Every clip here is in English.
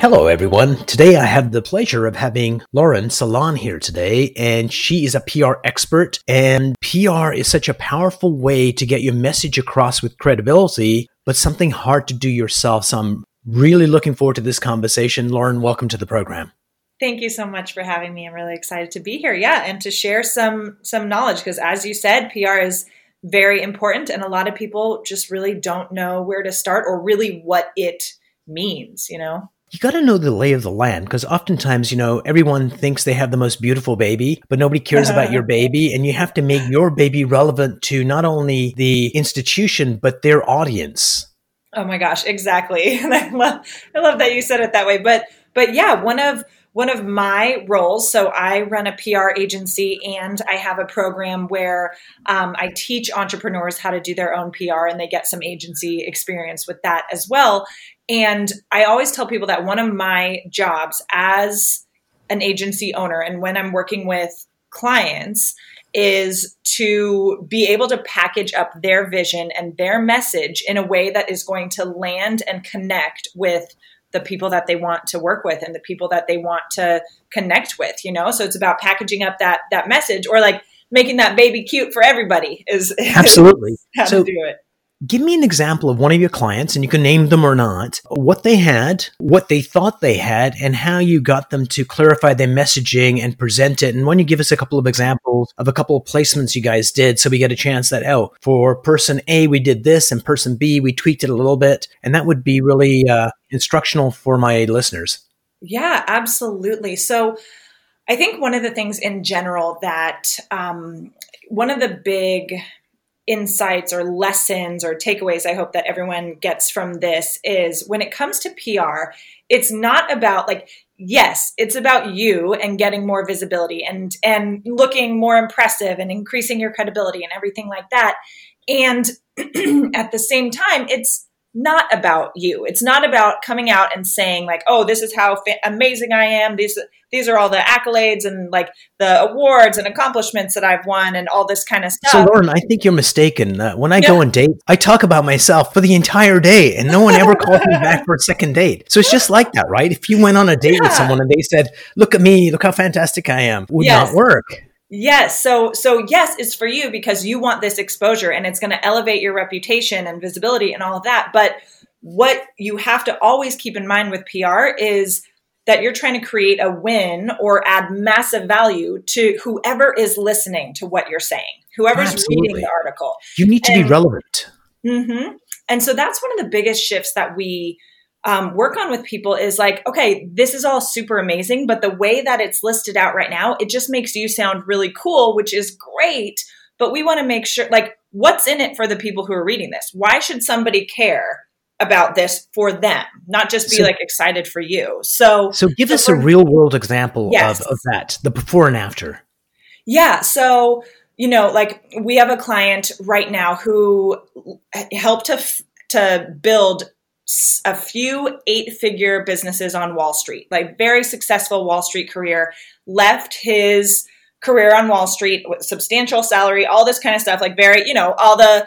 Hello, everyone. Today I have the pleasure of having Lauren Salon here today, and she is a PR expert. And PR is such a powerful way to get your message across with credibility, but something hard to do yourself. So I'm really looking forward to this conversation. Lauren, welcome to the program. Thank you so much for having me. I'm really excited to be here. Yeah, and to share some some knowledge because as you said, PR is very important and a lot of people just really don't know where to start or really what it means, you know you got to know the lay of the land because oftentimes, you know, everyone thinks they have the most beautiful baby, but nobody cares about your baby. And you have to make your baby relevant to not only the institution, but their audience. Oh my gosh, exactly. I love, I love that you said it that way. But, but yeah, one of, one of my roles. So i run a pr agency and i have a program where um, i teach entrepreneurs how to do their own pr and they get some agency experience with that as well. And I always tell people that one of my jobs as an agency owner and when I'm working with clients is to be able to package up their vision and their message in a way that is going to land and connect with the people that they want to work with and the people that they want to connect with you know? So it's about packaging up that that message or like making that baby cute for everybody is absolutely. how so, to do it Give me an example of one of your clients, and you can name them or not, what they had, what they thought they had, and how you got them to clarify their messaging and present it. And when you give us a couple of examples of a couple of placements you guys did, so we get a chance that, oh, for person A, we did this, and person B, we tweaked it a little bit. And that would be really uh, instructional for my listeners. Yeah, absolutely. So, I think one of the things in general that um, one of the big insights or lessons or takeaways I hope that everyone gets from this is when it comes to PR, it's not about like yes, it's about you and getting more visibility and and looking more impressive and increasing your credibility and everything like that. And at the same time, it's not about you. It's not about coming out and saying like, "Oh, this is how fa- amazing I am. These these are all the accolades and like the awards and accomplishments that I've won and all this kind of stuff." So, Lauren, I think you're mistaken. Uh, when I yeah. go on date, I talk about myself for the entire day, and no one ever calls me back for a second date. So it's just like that, right? If you went on a date yeah. with someone and they said, "Look at me, look how fantastic I am," would yes. not work. Yes. So so yes, it's for you because you want this exposure and it's going to elevate your reputation and visibility and all of that. But what you have to always keep in mind with PR is that you're trying to create a win or add massive value to whoever is listening to what you're saying, whoever's Absolutely. reading the article. You need to and, be relevant. Mm-hmm. And so that's one of the biggest shifts that we um, work on with people is like, okay, this is all super amazing, but the way that it's listed out right now, it just makes you sound really cool, which is great. But we want to make sure, like, what's in it for the people who are reading this? Why should somebody care about this for them, not just be so, like excited for you? So, so give us a real world example yes. of, of that, the before and after. Yeah. So, you know, like we have a client right now who helped to to build a few eight figure businesses on Wall Street, like very successful Wall Street career, left his career on Wall Street with substantial salary, all this kind of stuff, like very, you know, all the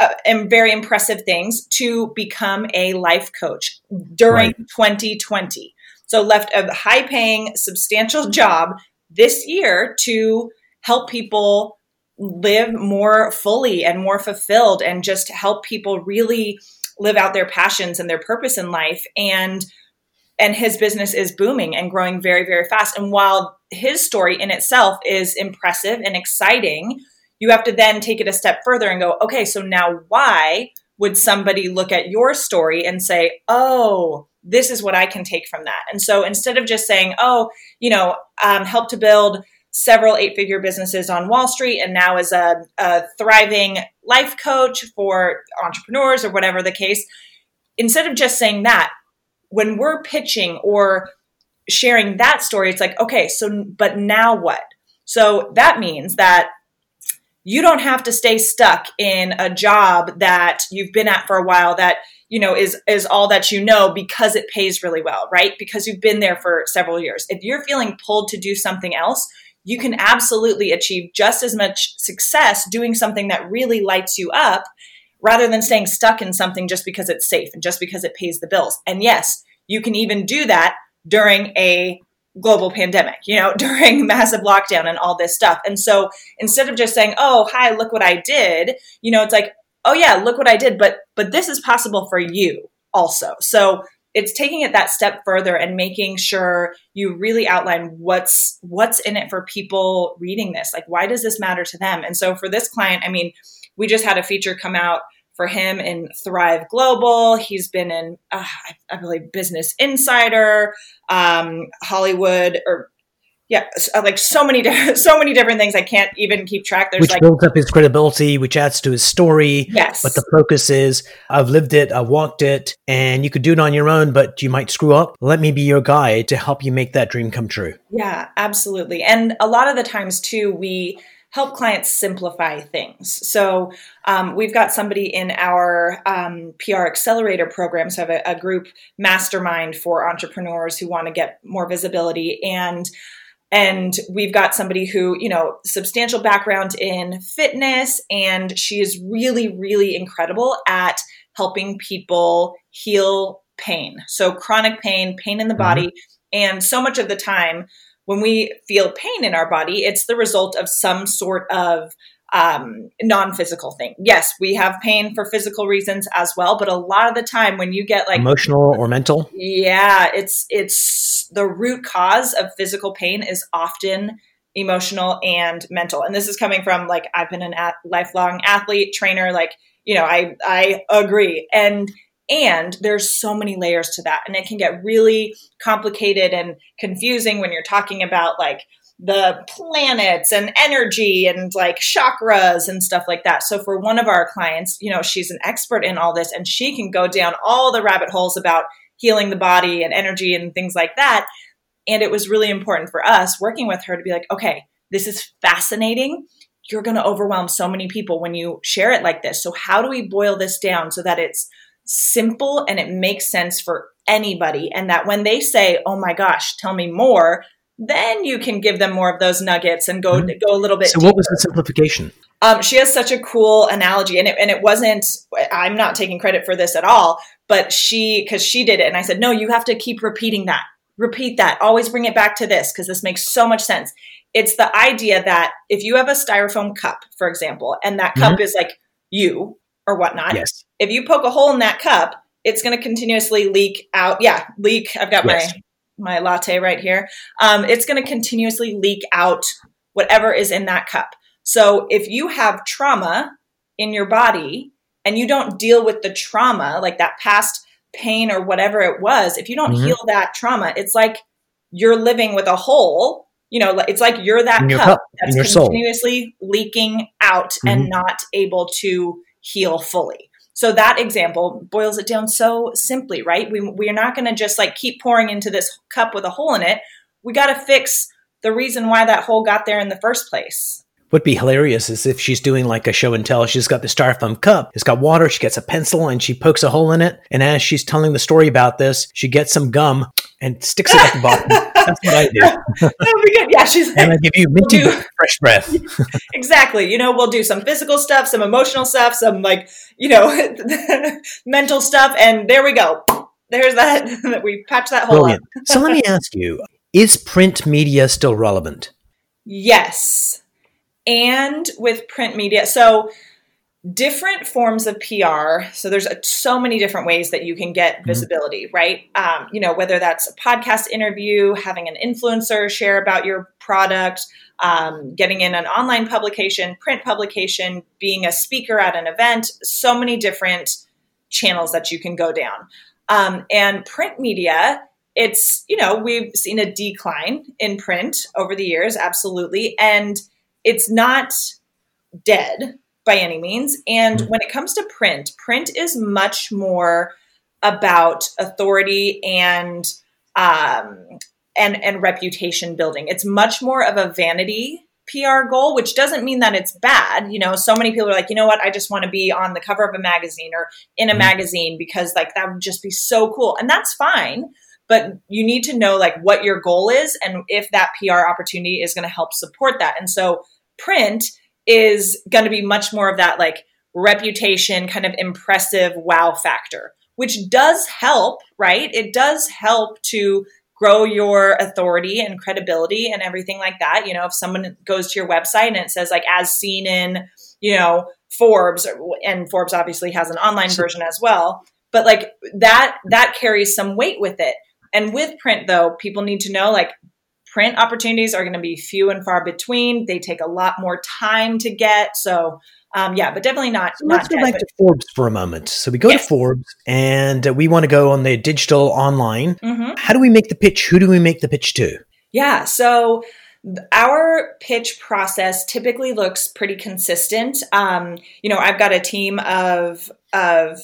uh, and very impressive things to become a life coach during right. 2020. So left a high paying, substantial job this year to help people live more fully and more fulfilled and just help people really live out their passions and their purpose in life and and his business is booming and growing very very fast. And while his story in itself is impressive and exciting you have to then take it a step further and go okay so now why would somebody look at your story and say oh this is what i can take from that and so instead of just saying oh you know um, help to build several eight figure businesses on Wall Street and now is a, a, thriving life coach for entrepreneurs or whatever the case. Instead of just saying that, when we're pitching or sharing that story, it's like, okay, so, but now what? So that means that you don't have to stay stuck in a job that you've been at for a while that you know is is all that you know because it pays really well right because you've been there for several years if you're feeling pulled to do something else you can absolutely achieve just as much success doing something that really lights you up rather than staying stuck in something just because it's safe and just because it pays the bills and yes you can even do that during a global pandemic, you know, during massive lockdown and all this stuff. And so instead of just saying, "Oh, hi, look what I did," you know, it's like, "Oh yeah, look what I did, but but this is possible for you also." So it's taking it that step further and making sure you really outline what's what's in it for people reading this. Like why does this matter to them? And so for this client, I mean, we just had a feature come out for him in Thrive Global. He's been in, uh, I, believe, Business Insider, um, Hollywood, or yeah, uh, like so many, so many different things. I can't even keep track. There's which like, builds up his credibility, which adds to his story. Yes, but the focus is, I've lived it, I've walked it, and you could do it on your own, but you might screw up. Let me be your guide to help you make that dream come true. Yeah, absolutely. And a lot of the times too, we help clients simplify things. So um, we've got somebody in our um, PR accelerator program, so have a, a group mastermind for entrepreneurs who want to get more visibility and and we've got somebody who you know substantial background in fitness and she is really really incredible at helping people heal pain so chronic pain pain in the mm-hmm. body and so much of the time when we feel pain in our body, it's the result of some sort of um, non-physical thing. Yes, we have pain for physical reasons as well, but a lot of the time when you get like emotional or mental, yeah, it's it's the root cause of physical pain is often emotional and mental. And this is coming from like I've been an at- lifelong athlete, trainer, like you know, I I agree. And and there's so many layers to that. And it can get really complicated and confusing when you're talking about like the planets and energy and like chakras and stuff like that. So for one of our clients, you know, she's an expert in all this and she can go down all the rabbit holes about healing the body and energy and things like that. And it was really important for us working with her to be like, okay, this is fascinating. You're going to overwhelm so many people when you share it like this. So how do we boil this down so that it's simple and it makes sense for anybody. And that when they say, oh my gosh, tell me more, then you can give them more of those nuggets and go mm-hmm. go a little bit. So, deeper. what was the simplification? Um, she has such a cool analogy, and it and it wasn't. I'm not taking credit for this at all, but she because she did it, and I said, no, you have to keep repeating that, repeat that, always bring it back to this because this makes so much sense. It's the idea that if you have a styrofoam cup, for example, and that cup mm-hmm. is like you, or whatnot. Yes. If you poke a hole in that cup, it's going to continuously leak out. Yeah, leak. I've got yes. my my latte right here. Um, it's going to continuously leak out whatever is in that cup. So if you have trauma in your body and you don't deal with the trauma, like that past pain or whatever it was, if you don't mm-hmm. heal that trauma, it's like you're living with a hole. You know, it's like you're that cup, cup, that's continuously soul. leaking out mm-hmm. and not able to heal fully. So that example boils it down so simply, right? We, we are not going to just like keep pouring into this cup with a hole in it. We got to fix the reason why that hole got there in the first place. Would be hilarious is if she's doing like a show and tell. She's got the styrofoam cup, it's got water, she gets a pencil and she pokes a hole in it. And as she's telling the story about this, she gets some gum and sticks it at the bottom. That's what I do. that would be good. Yeah, she's like, and I give you minty we'll fresh breath. exactly. You know, we'll do some physical stuff, some emotional stuff, some like you know mental stuff, and there we go. There's that. we patch that hole Brilliant. up. so let me ask you: Is print media still relevant? Yes and with print media. So different forms of PR. So there's a, so many different ways that you can get mm-hmm. visibility, right? Um, you know, whether that's a podcast interview, having an influencer share about your product, um, getting in an online publication, print publication, being a speaker at an event, so many different channels that you can go down. Um, and print media, it's, you know, we've seen a decline in print over the years, absolutely. And it's not dead by any means. And mm-hmm. when it comes to print, print is much more about authority and um, and and reputation building. It's much more of a vanity PR goal, which doesn't mean that it's bad. You know, so many people are like, you know what, I just want to be on the cover of a magazine or in a mm-hmm. magazine because like that would just be so cool. And that's fine. But you need to know like what your goal is and if that PR opportunity is going to help support that. And so print is going to be much more of that like reputation, kind of impressive wow factor, which does help, right? It does help to grow your authority and credibility and everything like that. You know, if someone goes to your website and it says like as seen in, you know, Forbes and Forbes obviously has an online version as well, but like that that carries some weight with it. And with print though, people need to know like print opportunities are going to be few and far between. They take a lot more time to get. So um, yeah, but definitely not. So let's not go back to Forbes for a moment. So we go yes. to Forbes and we want to go on the digital online. Mm-hmm. How do we make the pitch? Who do we make the pitch to? Yeah. So our pitch process typically looks pretty consistent. Um, you know, I've got a team of of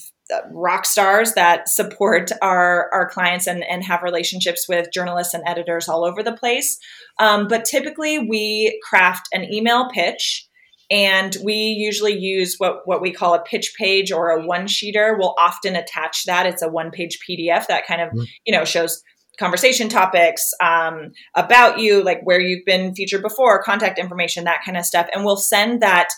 rock stars that support our our clients and, and have relationships with journalists and editors all over the place. Um, but typically, we craft an email pitch and we usually use what, what we call a pitch page or a one sheeter. We'll often attach that. It's a one page PDF that kind of, mm-hmm. you know, shows conversation topics um, about you, like where you've been featured before, contact information, that kind of stuff. And we'll send that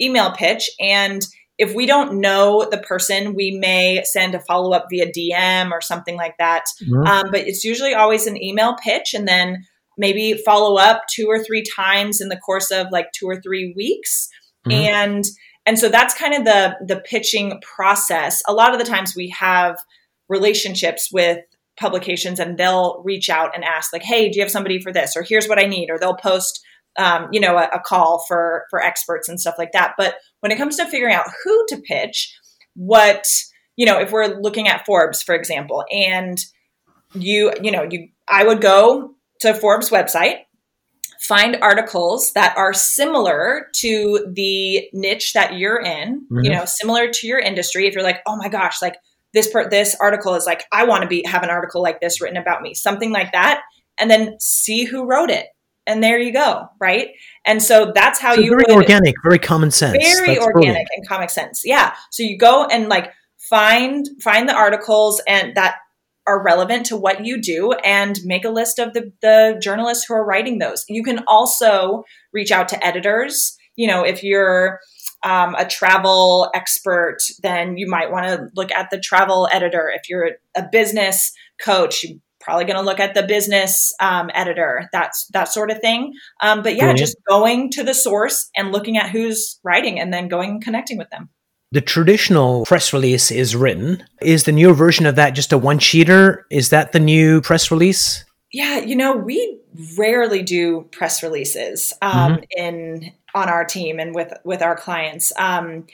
email pitch. And if we don't know the person, we may send a follow up via DM or something like that. Mm-hmm. Um, but it's usually always an email pitch. And then maybe follow up two or three times in the course of like two or three weeks mm-hmm. and and so that's kind of the the pitching process a lot of the times we have relationships with publications and they'll reach out and ask like hey do you have somebody for this or here's what i need or they'll post um, you know a, a call for for experts and stuff like that but when it comes to figuring out who to pitch what you know if we're looking at forbes for example and you you know you i would go to Forbes website, find articles that are similar to the niche that you're in, mm-hmm. you know, similar to your industry. If you're like, oh my gosh, like this per- this article is like, I want to be have an article like this written about me, something like that, and then see who wrote it. And there you go, right? And so that's how so you very would, organic, very common sense. Very that's organic brilliant. and common sense. Yeah. So you go and like find find the articles and that are relevant to what you do and make a list of the, the journalists who are writing those. You can also reach out to editors. You know, if you're um, a travel expert, then you might want to look at the travel editor. If you're a business coach, you're probably going to look at the business um, editor. That's that sort of thing. Um, but yeah, Brilliant. just going to the source and looking at who's writing, and then going and connecting with them. The traditional press release is written. Is the new version of that just a one sheeter? Is that the new press release? Yeah, you know, we rarely do press releases um, mm-hmm. in on our team and with with our clients. Um,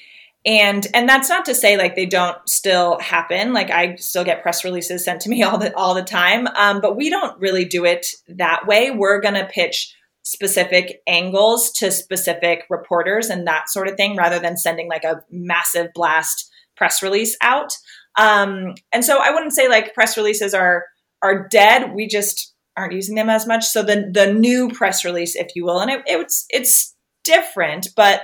and and that's not to say like they don't still happen. Like I still get press releases sent to me all the all the time. Um, but we don't really do it that way. We're gonna pitch specific angles to specific reporters and that sort of thing rather than sending like a massive blast press release out. Um, and so I wouldn't say like press releases are are dead. We just aren't using them as much. So the the new press release, if you will, and it, it's it's different, but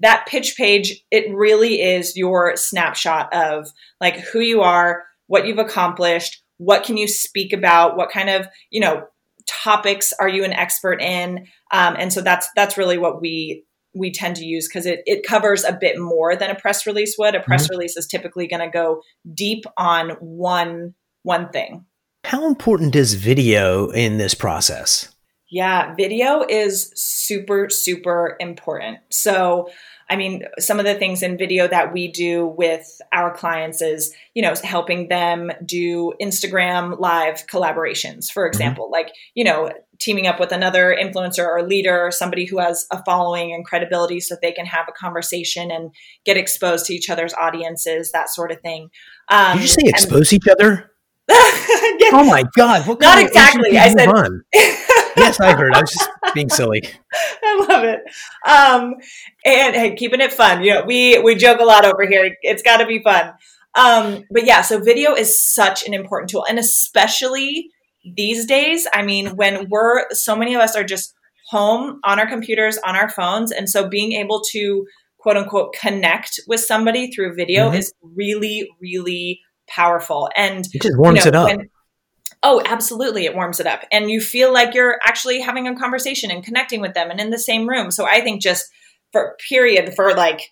that pitch page it really is your snapshot of like who you are, what you've accomplished, what can you speak about, what kind of you know topics are you an expert in? Um, and so that's that's really what we we tend to use because it, it covers a bit more than a press release would. A press mm-hmm. release is typically going to go deep on one one thing. How important is video in this process? Yeah, video is super, super important. So I mean, some of the things in video that we do with our clients is, you know, helping them do Instagram live collaborations, for mm-hmm. example, mm-hmm. like, you know, teaming up with another influencer or leader, or somebody who has a following and credibility so they can have a conversation and get exposed to each other's audiences, that sort of thing. Um, Did you say expose and- each other? oh my God. What Not exactly. I said, yes, I heard. I was just being silly. I love it. Um, and hey, keeping it fun. You know, we we joke a lot over here. It's got to be fun. um, but yeah, so video is such an important tool, and especially these days. I mean, when we're so many of us are just home on our computers, on our phones, and so being able to quote unquote connect with somebody through video mm-hmm. is really, really powerful. And it just warms you know, it up. When, Oh, absolutely. It warms it up. And you feel like you're actually having a conversation and connecting with them and in the same room. So I think just for period, for like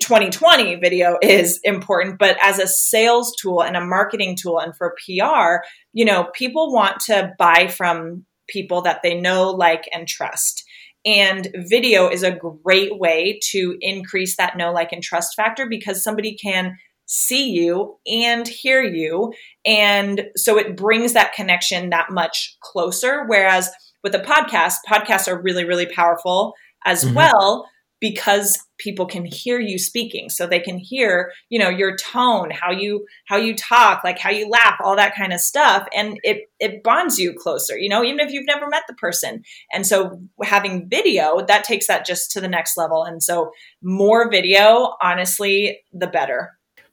2020 video is important, but as a sales tool and a marketing tool and for PR, you know, people want to buy from people that they know, like, and trust. And video is a great way to increase that know, like, and trust factor because somebody can see you and hear you. And so it brings that connection that much closer. Whereas with a podcast, podcasts are really, really powerful as mm-hmm. well because people can hear you speaking so they can hear you know your tone how you how you talk like how you laugh all that kind of stuff and it it bonds you closer you know even if you've never met the person and so having video that takes that just to the next level and so more video honestly the better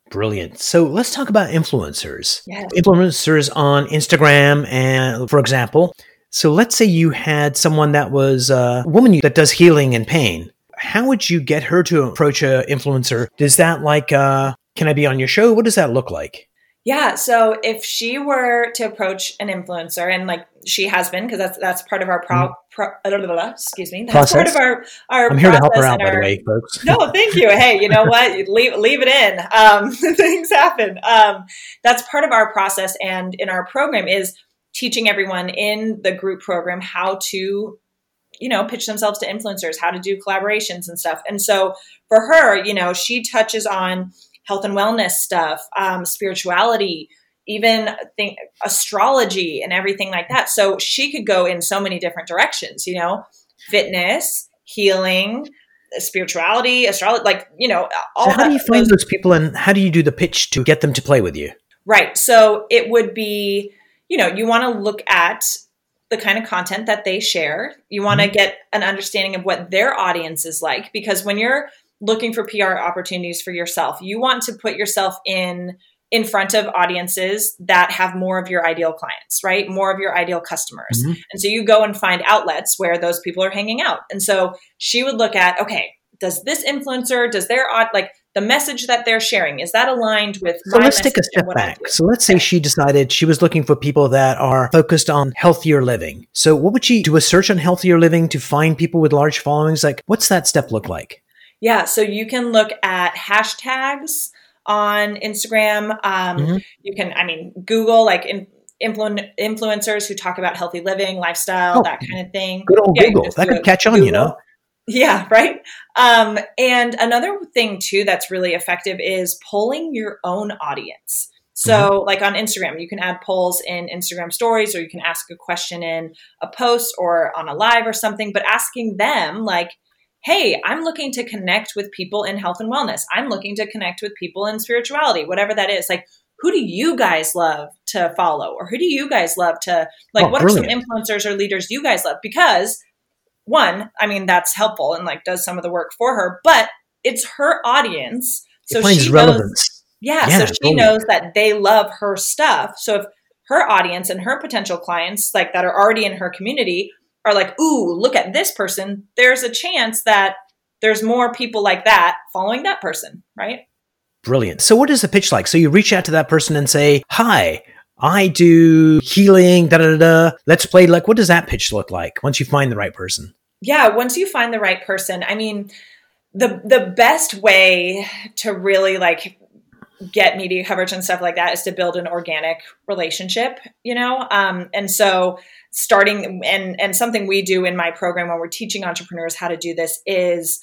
Brilliant. So let's talk about influencers. Yes. Influencers on Instagram, and for example, so let's say you had someone that was a woman that does healing and pain. How would you get her to approach an influencer? Does that like, uh, can I be on your show? What does that look like? Yeah. So if she were to approach an influencer, and like she has been, because that's that's part of our pro, mm-hmm. pro blah, blah, blah, excuse me, that's process. part of our our. I'm here to help her out, by the way, folks. No, thank you. Hey, you know what? leave leave it in. Um, things happen. Um, that's part of our process, and in our program is teaching everyone in the group program how to you know pitch themselves to influencers how to do collaborations and stuff and so for her you know she touches on health and wellness stuff, um, spirituality, even think astrology and everything like that. So she could go in so many different directions, you know, fitness, healing, spirituality, astrology, like, you know, all so how do you find those people and how do you do the pitch to get them to play with you? Right. So it would be, you know, you want to look at the kind of content that they share. You want to mm-hmm. get an understanding of what their audience is like because when you're looking for PR opportunities for yourself. You want to put yourself in in front of audiences that have more of your ideal clients, right? More of your ideal customers. Mm-hmm. And so you go and find outlets where those people are hanging out. And so she would look at, okay, does this influencer, does their like the message that they're sharing is that aligned with so let's take a step back so let's say she decided she was looking for people that are focused on healthier living so what would she do a search on healthier living to find people with large followings like what's that step look like yeah, so you can look at hashtags on Instagram. Um, mm-hmm. You can, I mean, Google like in, influ- influencers who talk about healthy living, lifestyle, oh, that kind of thing. Good old yeah, Google. That could catch on, Google. you know. Yeah, right. Um, and another thing too that's really effective is polling your own audience. So, mm-hmm. like on Instagram, you can add polls in Instagram stories, or you can ask a question in a post or on a live or something, but asking them, like, hey, I'm looking to connect with people in health and wellness. I'm looking to connect with people in spirituality, whatever that is. Like, who do you guys love to follow? Or who do you guys love to, like, oh, what brilliant. are some influencers or leaders you guys love? Because one, I mean, that's helpful and like does some of the work for her, but it's her audience. So she relevance. Knows, yeah, yeah, so she totally. knows that they love her stuff. So if her audience and her potential clients, like that are already in her community, are like, ooh, look at this person, there's a chance that there's more people like that following that person, right? Brilliant. So, what is the pitch like? So, you reach out to that person and say, Hi, I do healing, da da da. Let's play. Like, what does that pitch look like once you find the right person? Yeah, once you find the right person, I mean, the the best way to really like get media coverage and stuff like that is to build an organic relationship, you know? Um, and so starting and and something we do in my program when we're teaching entrepreneurs how to do this is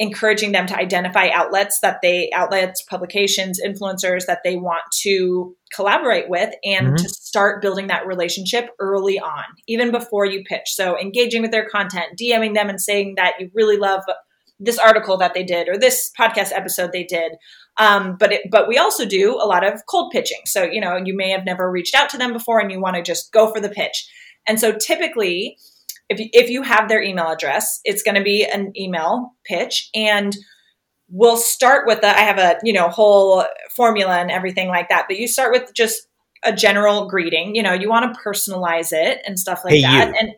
encouraging them to identify outlets that they outlets publications influencers that they want to collaborate with and mm-hmm. to start building that relationship early on even before you pitch. So engaging with their content dming them and saying that you really love this article that they did or this podcast episode they did. Um, but it, but we also do a lot of cold pitching. So you know you may have never reached out to them before and you want to just go for the pitch and so typically, if you, if you have their email address, it's going to be an email pitch. And we'll start with the I have a, you know, whole formula and everything like that, but you start with just a general greeting. You know, you want to personalize it and stuff like hey, that. You. And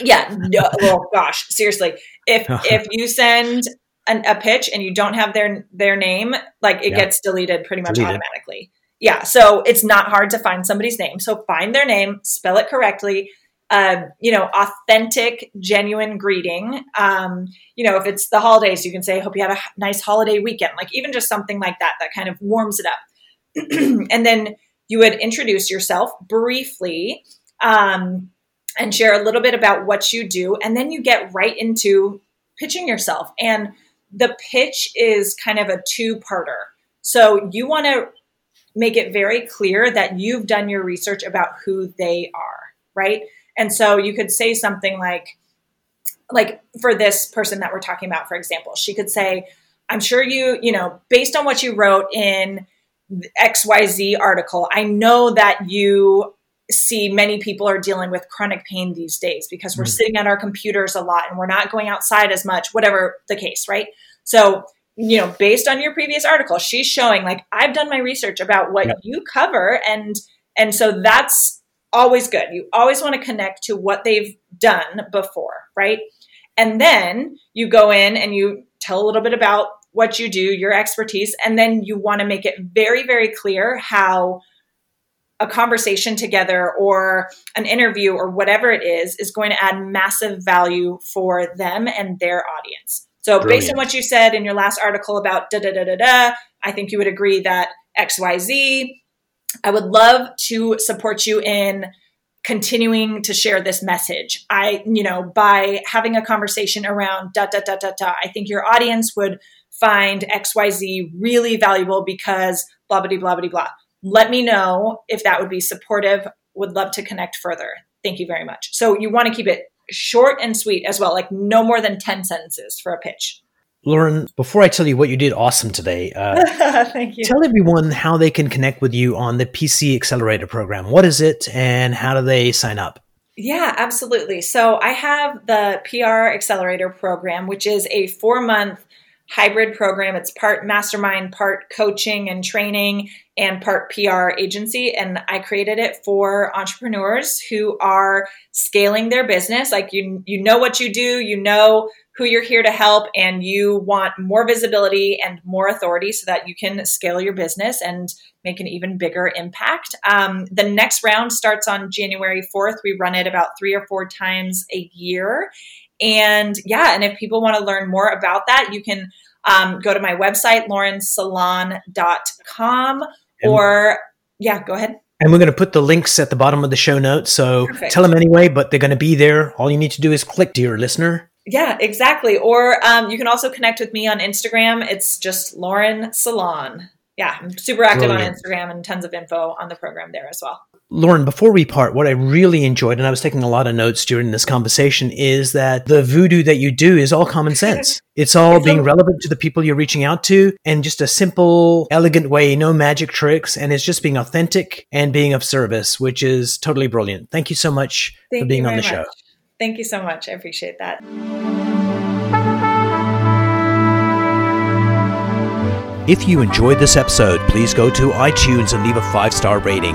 yeah, no, oh gosh, seriously. If if you send an, a pitch and you don't have their their name, like it yeah. gets deleted pretty much deleted. automatically. Yeah, so it's not hard to find somebody's name. So find their name, spell it correctly. Uh, you know, authentic, genuine greeting. Um, you know, if it's the holidays, you can say, "Hope you had a nice holiday weekend." Like even just something like that that kind of warms it up. and then you would introduce yourself briefly um, and share a little bit about what you do, and then you get right into pitching yourself. And the pitch is kind of a two-parter. So you want to make it very clear that you've done your research about who they are, right? And so you could say something like, like for this person that we're talking about, for example, she could say, I'm sure you, you know, based on what you wrote in XYZ article, I know that you see many people are dealing with chronic pain these days because we're mm-hmm. sitting at our computers a lot and we're not going outside as much, whatever the case, right? So, you know, based on your previous article, she's showing like I've done my research about what yep. you cover and and so that's always good. You always want to connect to what they've done before, right? And then you go in and you tell a little bit about what you do, your expertise, and then you want to make it very, very clear how a conversation together or an interview or whatever it is is going to add massive value for them and their audience. So, Brilliant. based on what you said in your last article about da da da da da, I think you would agree that XYZ I would love to support you in continuing to share this message. I, you know, by having a conversation around da da da da da, I think your audience would find XYZ really valuable because blah blah blah blah blah. Let me know if that would be supportive. Would love to connect further. Thank you very much. So you want to keep it short and sweet as well, like no more than 10 sentences for a pitch. Lauren, before I tell you what you did awesome today, uh, Thank you. tell everyone how they can connect with you on the PR Accelerator program. What is it and how do they sign up? Yeah, absolutely. So I have the PR Accelerator program, which is a four month hybrid program. It's part mastermind, part coaching and training, and part PR agency. And I created it for entrepreneurs who are scaling their business. Like you, you know what you do, you know who you're here to help and you want more visibility and more authority so that you can scale your business and make an even bigger impact. Um, the next round starts on January 4th. We run it about three or four times a year. And yeah, and if people want to learn more about that, you can um, go to my website, laurensalon.com, or yeah, go ahead. And we're going to put the links at the bottom of the show notes. So Perfect. tell them anyway, but they're going to be there. All you need to do is click, dear listener, yeah, exactly. Or um, you can also connect with me on Instagram. It's just Lauren Salon. Yeah, I'm super active Brilliant. on Instagram and tons of info on the program there as well. Lauren, before we part, what I really enjoyed, and I was taking a lot of notes during this conversation, is that the voodoo that you do is all common sense. It's all it's being a- relevant to the people you're reaching out to and just a simple, elegant way, no magic tricks. And it's just being authentic and being of service, which is totally brilliant. Thank you so much Thank for being on the show. Much. Thank you so much. I appreciate that. If you enjoyed this episode, please go to iTunes and leave a five star rating.